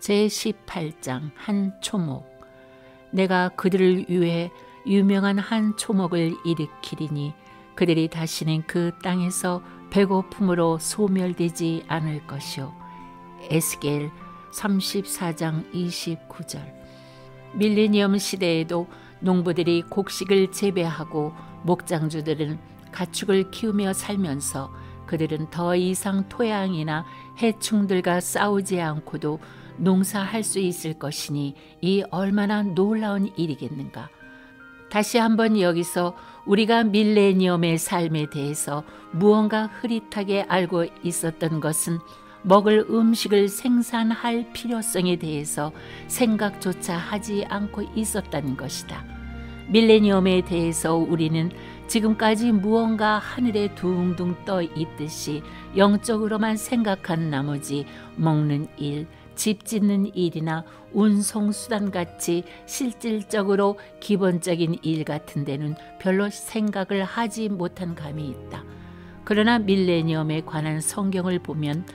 제18장 한 초목. 내가 그들을 위해 유명한 한 초목을 일으키리니 그들이 다시는 그 땅에서 배고픔으로 소멸되지 않을 것이요. 에스겔 34장 29절. 밀레니엄 시대에도 농부들이 곡식을 재배하고 목장주들은 가축을 키우며 살면서 그들은 더 이상 토양이나 해충들과 싸우지 않고도 농사할 수 있을 것이니 이 얼마나 놀라운 일이겠는가. 다시 한번 여기서 우리가 밀레니엄의 삶에 대해서 무언가 흐릿하게 알고 있었던 것은 먹을 음식을 생산할 필요성에 대해서 생각조차 하지 않고 있었다는 것이다. 밀레니엄에 대해서 우리는 지금까지 무언가 하늘에 둥둥 떠 있듯이 영적으로만 생각한 나머지 먹는 일, 집 짓는 일이나 운송수단 같이 실질적으로 기본적인 일 같은 데는 별로 생각을 하지 못한 감이 있다. 그러나 밀레니엄에 관한 성경을 보면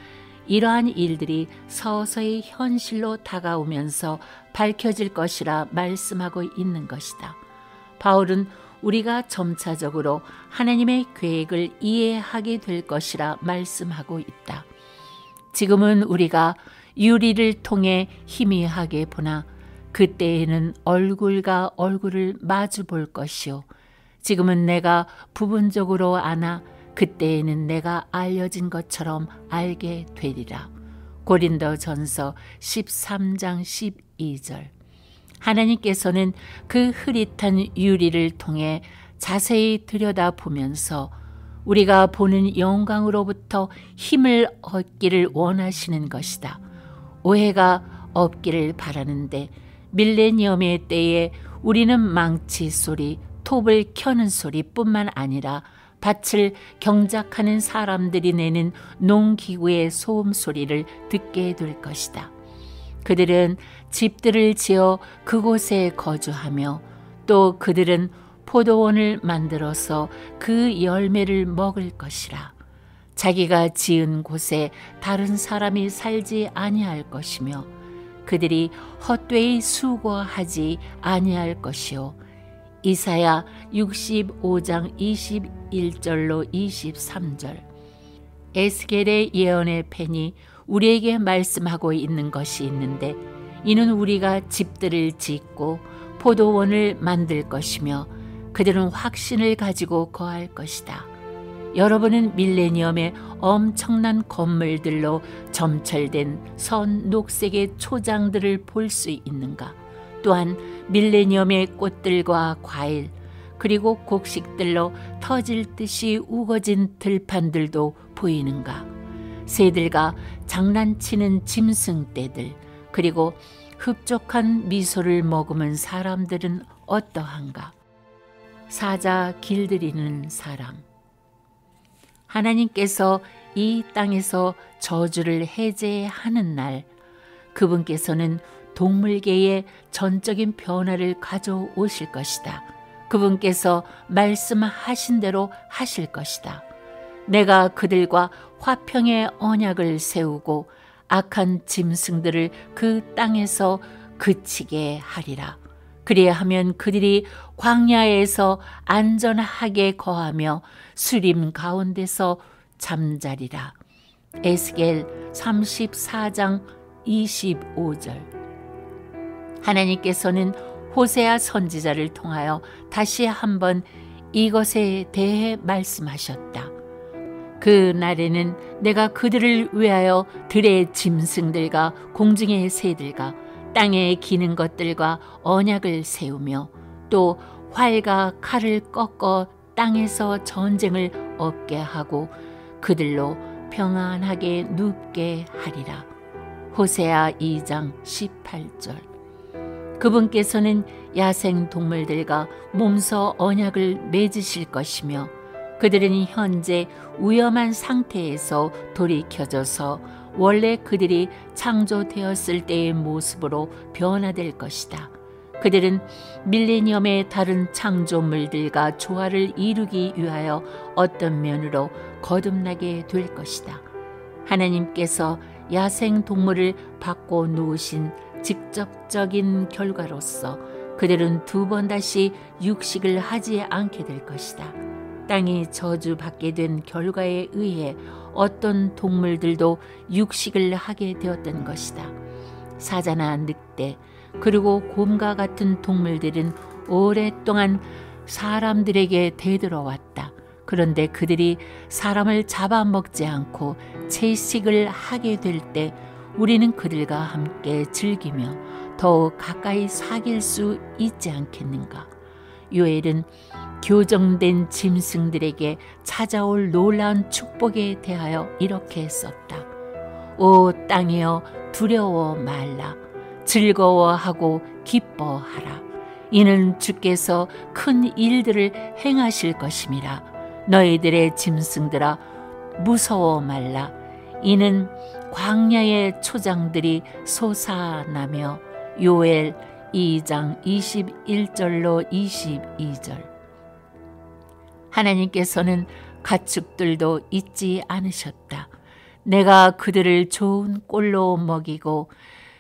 이러한 일들이 서서히 현실로 다가오면서 밝혀질 것이라 말씀하고 있는 것이다. 바울은 우리가 점차적으로 하나님의 계획을 이해하게 될 것이라 말씀하고 있다. 지금은 우리가 유리를 통해 희미하게 보나 그때에는 얼굴과 얼굴을 마주 볼 것이요. 지금은 내가 부분적으로 아나 그때에는 내가 알려진 것처럼 알게 되리라. 고린도 전서 13장 12절. 하나님께서는 그 흐릿한 유리를 통해 자세히 들여다보면서 우리가 보는 영광으로부터 힘을 얻기를 원하시는 것이다. 오해가 없기를 바라는데 밀레니엄의 때에 우리는 망치 소리, 톱을 켜는 소리뿐만 아니라 밭을 경작하는 사람들이 내는 농기구의 소음 소리를 듣게 될 것이다. 그들은 집들을 지어 그곳에 거주하며 또 그들은 포도원을 만들어서 그 열매를 먹을 것이라. 자기가 지은 곳에 다른 사람이 살지 아니할 것이며 그들이 헛되이 수고하지 아니할 것이요. 이사야 65장 21절로 23절 에스겔의 예언의 펜이 우리에게 말씀하고 있는 것이 있는데 이는 우리가 집들을 짓고 포도원을 만들 것이며 그들은 확신을 가지고 거할 것이다. 여러분은 밀레니엄의 엄청난 건물들로 점철된 선 녹색의 초장들을 볼 수 있는가? 또한 밀레니엄의 꽃들과 과일, 그리고 곡식들로 터질 듯이 우거진 들판들도 보이는가? 새들과 장난치는 짐승 떼들, 그리고 흡족한 미소를 머금은 사람들은 어떠한가? 사자 길들이는 사람. 하나님께서 이 땅에서 저주를 해제하는 날, 그분께서는 동물계에 전적인 변화를 가져오실 것이다. 그분께서 말씀하신 대로 하실 것이다. 내가 그들과 화평의 언약을 세우고 악한 짐승들을 그 땅에서 그치게 하리라. 그리하면 그들이 광야에서 안전하게 거하며 수림 가운데서 잠자리라. 에스겔 34장 25절 하나님께서는 호세아 선지자를 통하여 다시 한번 이것에 대해 말씀하셨다. 그 날에는 내가 그들을 위하여 들의 짐승들과 공중의 새들과 땅에 기는 것들과 언약을 세우며 또 활과 칼을 꺾어 땅에서 전쟁을 얻게 하고 그들로 평안하게 눕게 하리라. 호세아 2장 18절 그분께서는 야생 동물들과 몸소 언약을 맺으실 것이며 그들은 현재 위험한 상태에서 돌이켜져서 원래 그들이 창조되었을 때의 모습으로 변화될 것이다. 그들은 밀레니엄의 다른 창조물들과 조화를 이루기 위하여 어떤 면으로 거듭나게 될 것이다. 하나님께서 야생 동물을 바꿔 놓으신 직접적인 결과로서 그들은 두 번 다시 육식을 하지 않게 될 것이다. 땅이 저주받게 된 결과에 의해 어떤 동물들도 육식을 하게 되었던 것이다. 사자나 늑대, 그리고 곰과 같은 동물들은 오랫동안 사람들에게 대들어왔다. 그런데 그들이 사람을 잡아먹지 않고 채식을 하게 될 때 우리는 그들과 함께 즐기며 더욱 가까이 사귈 수 있지 않겠는가. 요엘은 교정된 짐승들에게 찾아올 놀라운 축복에 대하여 이렇게 썼다. 오 땅이여 두려워 말라. 즐거워하고 기뻐하라. 이는 주께서 큰 일들을 행하실 것임이라. 너희들의 짐승들아 무서워 말라. 이는 광야의 초장들이 솟아나며 요엘 2장 21절로 22절 하나님께서는 가축들도 잊지 않으셨다. 내가 그들을 좋은 꼴로 먹이고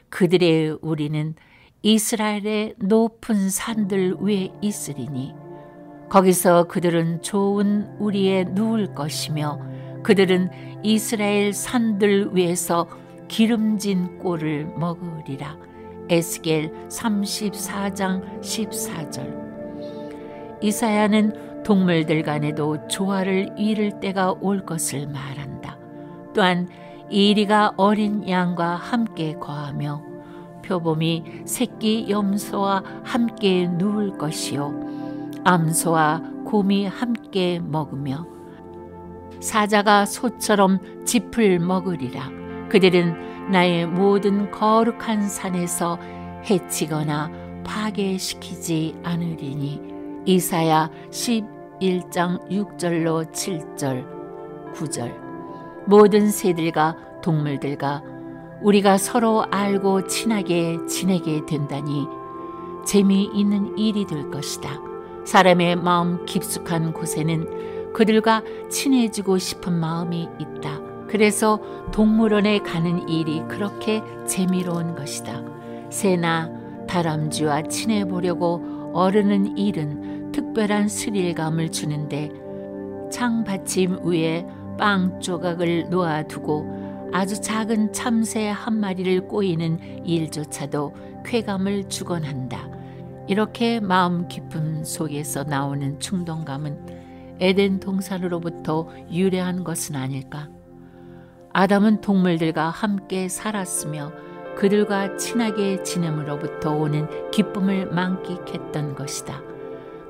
그들의 우리는 이스라엘의 높은 산들 위에 있으리니 거기서 그들은 좋은 우리에 누울 것이며 그들은 이스라엘 산들 위에서 기름진 꼴을 먹으리라. 에스겔 34장 14절 이사야는 동물들 간에도 조화를 이룰 때가 올 것을 말한다. 또한 이리가 어린 양과 함께 거하며 표범이 새끼 염소와 함께 누울 것이요. 암소와 곰이 함께 먹으며 사자가 소처럼 짚을 먹으리라. 그들은 나의 모든 거룩한 산에서 해치거나 파괴시키지 않으리니. 이사야 11장 6절로 7절 9절 모든 새들과 동물들과 우리가 서로 알고 친하게 지내게 된다니 재미있는 일이 될 것이다. 사람의 마음 깊숙한 곳에는 그들과 친해지고 싶은 마음이 있다. 그래서 동물원에 가는 일이 그렇게 재미로운 것이다. 새나 다람쥐와 친해 보려고 어르는 일은 특별한 스릴감을 주는데 창 받침 위에 빵 조각을 놓아두고 아주 작은 참새 한 마리를 꼬이는 일조차도 쾌감을 주곤 한다. 이렇게 마음 깊음 속에서 나오는 충동감은 에덴 동산으로부터 유래한 것은 아닐까? 아담은 동물들과 함께 살았으며 그들과 친하게 지냄으로부터 오는 기쁨을 만끽했던 것이다.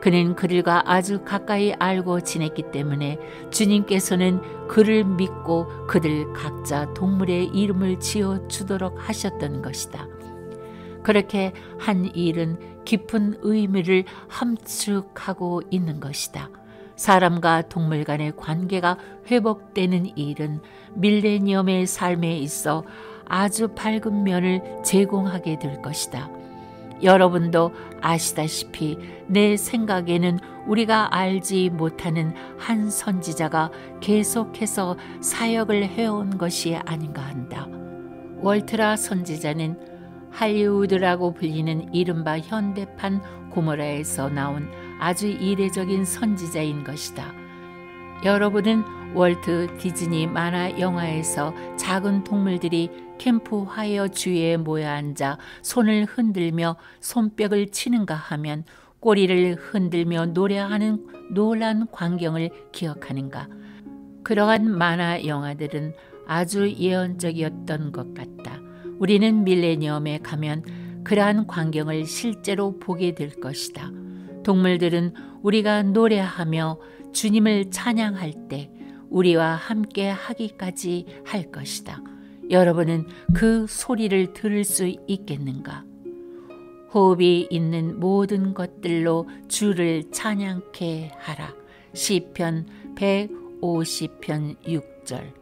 그는 그들과 아주 가까이 알고 지냈기 때문에 주님께서는 그를 믿고 그들 각자 동물의 이름을 지어 주도록 하셨던 것이다. 그렇게 한 일은 깊은 의미를 함축하고 있는 것이다. 사람과 동물 간의 관계가 회복되는 일은 밀레니엄의 삶에 있어 아주 밝은 면을 제공하게 될 것이다. 여러분도 아시다시피 내 생각에는 우리가 알지 못하는 한 선지자가 계속해서 사역을 해온 것이 아닌가 한다. 월트라 선지자는 할리우드라고 불리는 이른바 현대판 고모라에서 나온 아주 이례적인 선지자인 것이다. 여러분은 월트 디즈니 만화 영화에서 작은 동물들이 캠프 화이어 주위에 모여 앉아 손을 흔들며 손뼉을 치는가 하면 꼬리를 흔들며 노래하는 놀란 광경을 기억하는가. 그러한 만화 영화들은 아주 예언적이었던 것 같다. 우리는 밀레니엄에 가면 그러한 광경을 실제로 보게 될 것이다. 동물들은 우리가 노래하며 주님을 찬양할 때 우리와 함께 하기까지 할 것이다. 여러분은 그 소리를 들을 수 있겠는가? 호흡이 있는 모든 것들로 주를 찬양케 하라. 시편 150편 6절.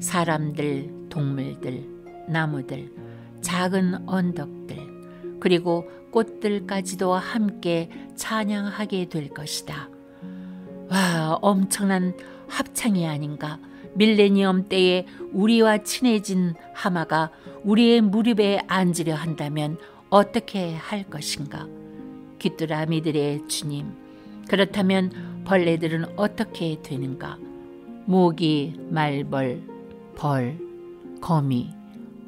사람들, 동물들, 나무들, 작은 언덕들, 그리고 꽃들까지도 함께 찬양하게 될 것이다. 와, 엄청난 합창이 아닌가? 밀레니엄 때에 우리와 친해진 하마가 우리의 무릎에 앉으려 한다면 어떻게 할 것인가? 귀뚜라미들의 주님. 그렇다면 벌레들은 어떻게 되는가? 모기, 말벌, 벌, 거미,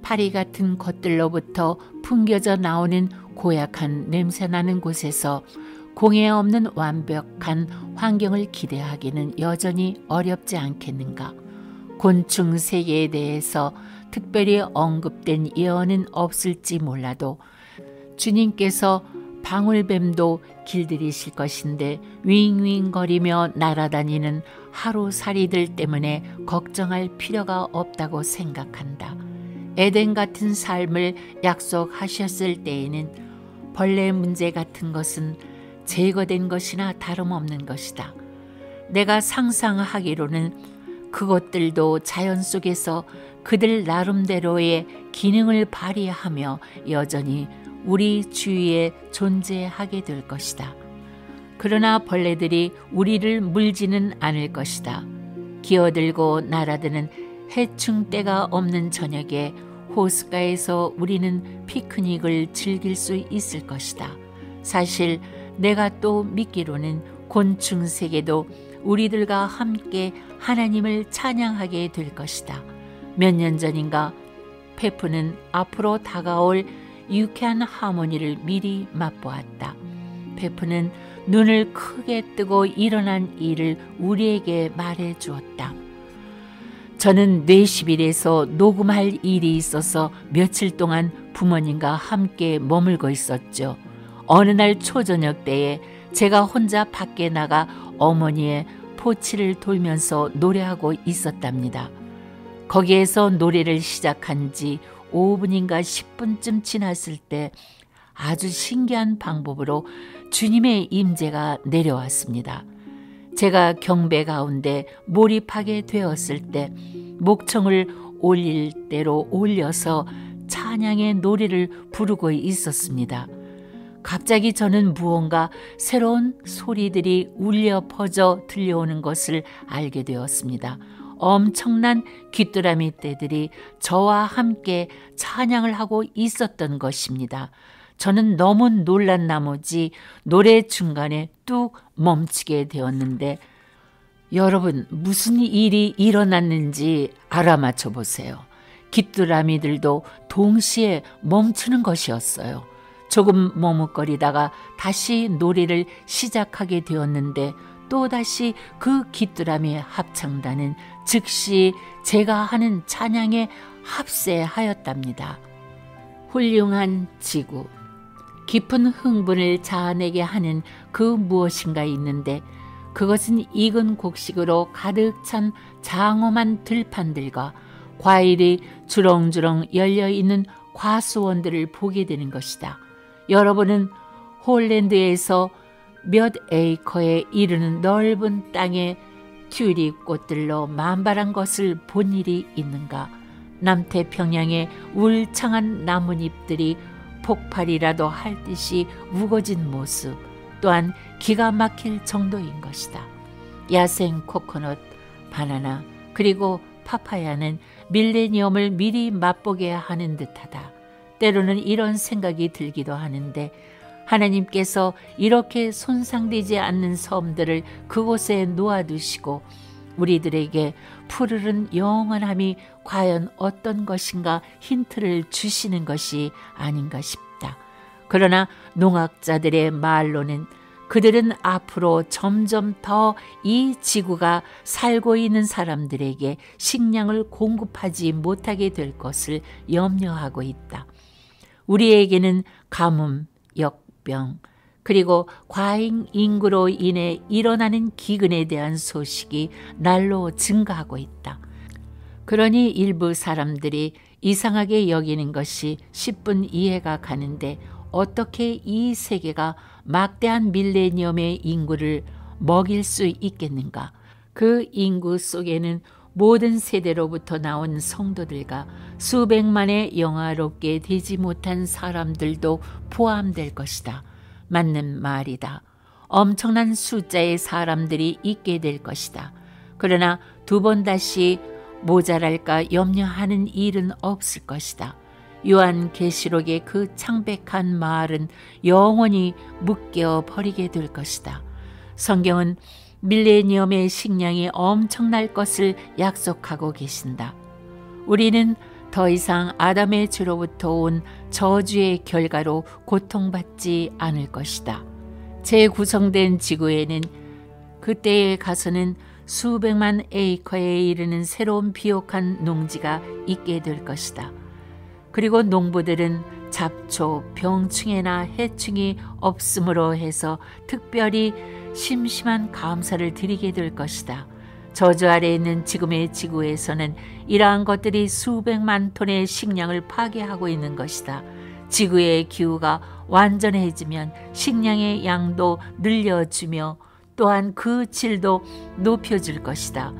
파리 같은 것들로부터 풍겨져 나오는 고약한 냄새나는 곳에서 공해 없는 완벽한 환경을 기대하기는 여전히 어렵지 않겠는가. 곤충 세계에 대해서 특별히 언급된 예언은 없을지 몰라도 주님께서 방울뱀도 길들이실 것인데 윙윙거리며 날아다니는 하루살이들 때문에 걱정할 필요가 없다고 생각한다. 에덴 같은 삶을 약속하셨을 때에는 벌레 문제 같은 것은 제거된 것이나 다름없는 것이다. 내가 상상하기로는 그것들도 자연 속에서 그들 나름대로의 기능을 발휘하며 여전히 우리 주위에 존재하게 될 것이다. 그러나 벌레들이 우리를 물지는 않을 것이다. 기어들고 날아드는 해충 때가 없는 저녁에 호숫가에서 우리는 피크닉을 즐길 수 있을 것이다. 사실 내가 또 믿기로는 곤충 세계도 우리들과 함께 하나님을 찬양하게 될 것이다. 몇 년 전인가 페프는 앞으로 다가올 유쾌한 하모니를 미리 맛보았다. 페프는 눈을 크게 뜨고 일어난 일을 우리에게 말해 주었다. 저는 뇌십일에서 녹음할 일이 있어서 며칠 동안 부모님과 함께 머물고 있었죠. 어느 날 초저녁 때에 제가 혼자 밖에 나가 어머니의 포치를 돌면서 노래하고 있었답니다. 거기에서 노래를 시작한 지 5분인가 10분쯤 지났을 때 아주 신기한 방법으로 주님의 임재가 내려왔습니다. 제가 경배 가운데 몰입하게 되었을 때 목청을 올릴 대로 올려서 찬양의 노래를 부르고 있었습니다. 갑자기 저는 무언가 새로운 소리들이 울려 퍼져 들려오는 것을 알게 되었습니다. 엄청난 귀뚜라미 떼들이 저와 함께 찬양을 하고 있었던 것입니다. 저는 너무 놀란 나머지 노래 중간에 뚝 멈추게 되었는데 여러분 무슨 일이 일어났는지 알아맞혀 보세요. 귀뚜라미들도 동시에 멈추는 것이었어요. 조금 머뭇거리다가 다시 놀이를 시작하게 되었는데 또다시 그 귀뚜라미 합창단은 즉시 제가 하는 찬양에 합세하였답니다. 훌륭한 지구. 깊은 흥분을 자아내게 하는 그 무엇인가 있는데 그것은 익은 곡식으로 가득 찬 장엄한 들판들과 과일이 주렁주렁 열려 있는 과수원들을 보게 되는 것이다. 여러분은 홀랜드에서 몇 에이커에 이르는 넓은 땅에 튤립 꽃들로 만발한 것을 본 일이 있는가? 남태평양의 울창한 나뭇잎들이 폭발이라도 할 듯이 우거진 모습 또한 기가 막힐 정도인 것이다. 야생 코코넛, 바나나 그리고 파파야는 밀레니엄을 미리 맛보게 하는 듯하다. 때로는 이런 생각이 들기도 하는데 하나님께서 이렇게 손상되지 않는 섬들을 그곳에 놓아두시고 우리들에게 푸르른 영원함이 과연 어떤 것인가 힌트를 주시는 것이 아닌가 싶다. 그러나 농학자들의 말로는 그들은 앞으로 점점 더 이 지구가 살고 있는 사람들에게 식량을 공급하지 못하게 될 것을 염려하고 있다. 우리에게는 가뭄, 역병, 그리고 과잉 인구로 인해 일어나는 기근에 대한 소식이 날로 증가하고 있다. 그러니 일부 사람들이 이상하게 여기는 것이 10분 이해가 가는데 어떻게 이 세계가 막대한 밀레니엄의 인구를 먹일 수 있겠는가? 그 인구 속에는 모든 세대로부터 나온 성도들과 수백만의 영화롭게 되지 못한 사람들도 포함될 것이다. 맞는 말이다. 엄청난 숫자의 사람들이 있게 될 것이다. 그러나 두 번 다시 모자랄까 염려하는 일은 없을 것이다. 요한 계시록의 그 창백한 말은 영원히 묶여 버리게 될 것이다. 성경은 밀레니엄의 식량이 엄청날 것을 약속하고 계신다. 우리는 더 이상 아담의 죄로부터 온 저주의 결과로 고통받지 않을 것이다. 재구성된 지구에는 그때에 가서는 수백만 에이커에 이르는 새로운 비옥한 농지가 있게 될 것이다. 그리고 농부들은 잡초, 병충해나 해충이 없음으로 해서 특별히 심심한 감사를 드리게 될 것이다. 저주 아래 있는 지금의 지구에서는 이러한 것들이 수백만 톤의 식량을 파괴하고 있는 것이다. 지구의 기후가 완전해지면 식량의 양도 늘려주며 또한 그 질도 높여줄 것이다.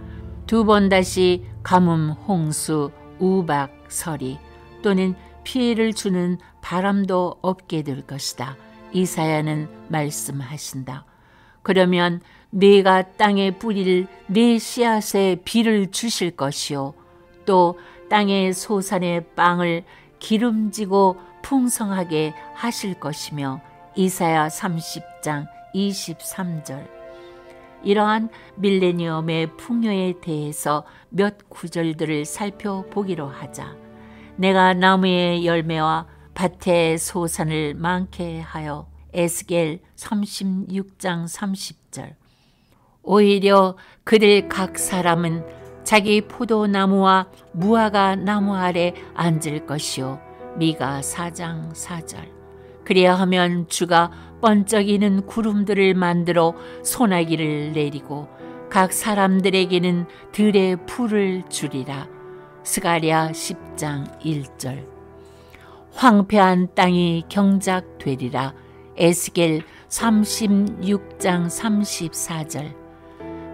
두 번 다시 가뭄, 홍수, 우박, 서리 또는 피해를 주는 바람도 없게 될 것이다. 이사야는 말씀하신다. 그러면 네가 땅에 뿌릴 네 씨앗에 비를 주실 것이요 또 땅의 소산의 빵을 기름지고 풍성하게 하실 것이며 이사야 30장 23절 이러한 밀레니엄의 풍요에 대해서 몇 구절들을 살펴보기로 하자. 내가 나무의 열매와 밭의 소산을 많게 하여 에스겔 36장 30절. 오히려 그들 각 사람은 자기 포도나무와 무화과 나무 아래 앉을 것이요. 미가 4장 4절. 그래야 하면 주가 번쩍이는 구름들을 만들어 소나기를 내리고 각 사람들에게는 들의 풀을 주리라. 스가랴 10장 1절 황폐한 땅이 경작되리라. 에스겔 36장 34절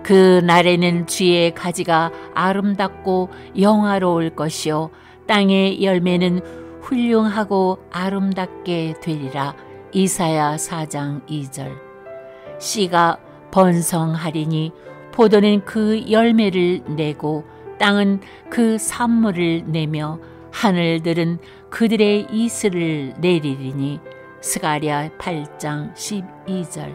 그 날에는 주의 가지가 아름답고 영화로울 것이요 땅의 열매는 훌륭하고 아름답게 되리라. 이사야 4장 2절 씨가 번성하리니 포도는 그 열매를 내고 땅은 그 산물을 내며 하늘들은 그들의 이슬을 내리리니 스가랴 8장 12절.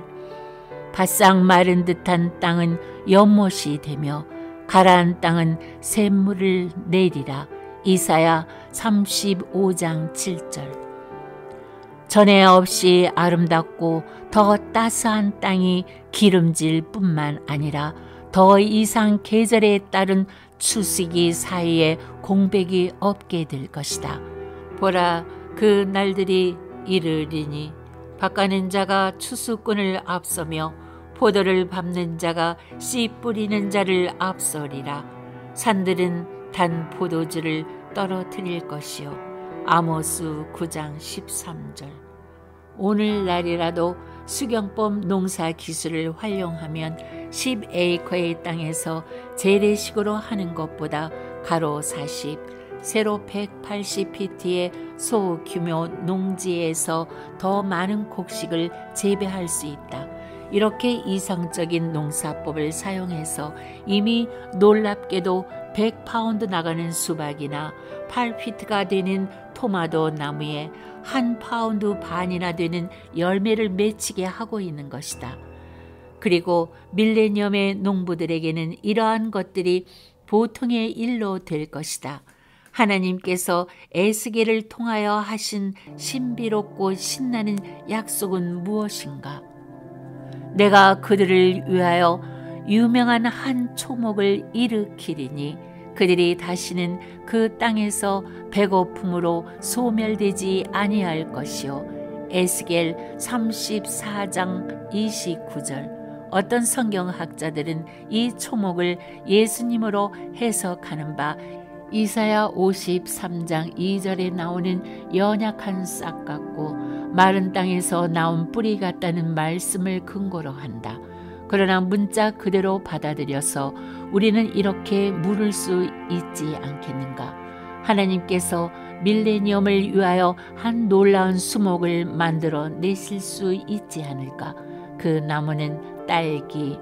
바싹 마른 듯한 땅은 연못이 되며 가라앉 땅은 샘물을 내리라. 이사야 35장 7절. 전에 없이 아름답고 더 따스한 땅이 기름질 뿐만 아니라 더 이상 계절에 따른 추수기 사이에 공백이 없게 될 것이다. 보라 그 날들이 이르리니 바가는 자가 추수꾼을 앞서며 포도를 밟는 자가 씨 뿌리는 자를 앞서리라. 산들은 단 포도주를 떨어뜨릴 것이요 아모스 9장 13절 오늘날이라도 수경법 농사 기술을 활용하면 10에이커의 땅에서 재래식으로 하는 것보다 가로 40, 세로 180피트의 소 규모 농지에서 더 많은 곡식을 재배할 수 있다. 이렇게 이상적인 농사법을 사용해서 이미 놀랍게도 100파운드 나가는 수박이나 8피트가 되는 토마토 나무에 한 파운드 반이나 되는 열매를 맺히게 하고 있는 것이다. 그리고 밀레니엄의 농부들에게는 이러한 것들이 보통의 일로 될 것이다. 하나님께서 에스겔을 통하여 하신 신비롭고 신나는 약속은 무엇인가? 내가 그들을 위하여 유명한 한 초목을 일으키리니 그들이 다시는 그 땅에서 배고픔으로 소멸되지 아니할 것이요. 에스겔 34장 29절 어떤 성경학자들은 이 초목을 예수님으로 해석하는 바 이사야 53장 2절에 나오는 연약한 싹 같고 마른 땅에서 나온 뿌리 같다는 말씀을 근거로 한다. 그러나 문자 그대로 받아들여서 우리는 이렇게 물을 수 있지 않겠는가? 하나님께서 밀레니엄을 위하여 한 놀라운 수목을 만들어 내실 수 있지 않을까? 그 나무는 딸기,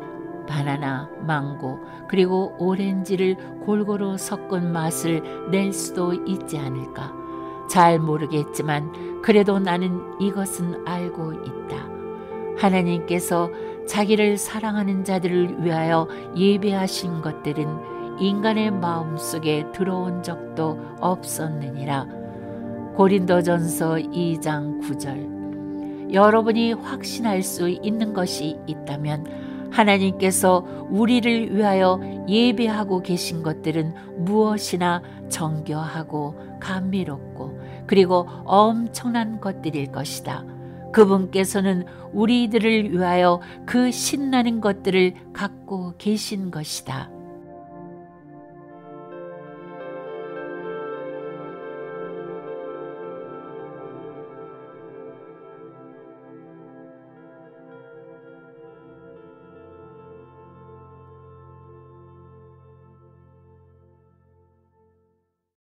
바나나, 망고, 그리고 오렌지를 골고루 섞은 맛을 낼 수도 있지 않을까. 잘 모르겠지만 그래도 나는 이것은 알고 있다. 하나님께서 자기를 사랑하는 자들을 위하여 예배하신 것들은 인간의 마음 속에 들어온 적도 없었느니라. 고린도전서 2장 9절. 여러분이 확신할 수 있는 것이 있다면 하나님께서 우리를 위하여 예배하고 계신 것들은 무엇이나 정교하고 감미롭고 그리고 엄청난 것들일 것이다. 그분께서는 우리들을 위하여 그 신나는 것들을 갖고 계신 것이다.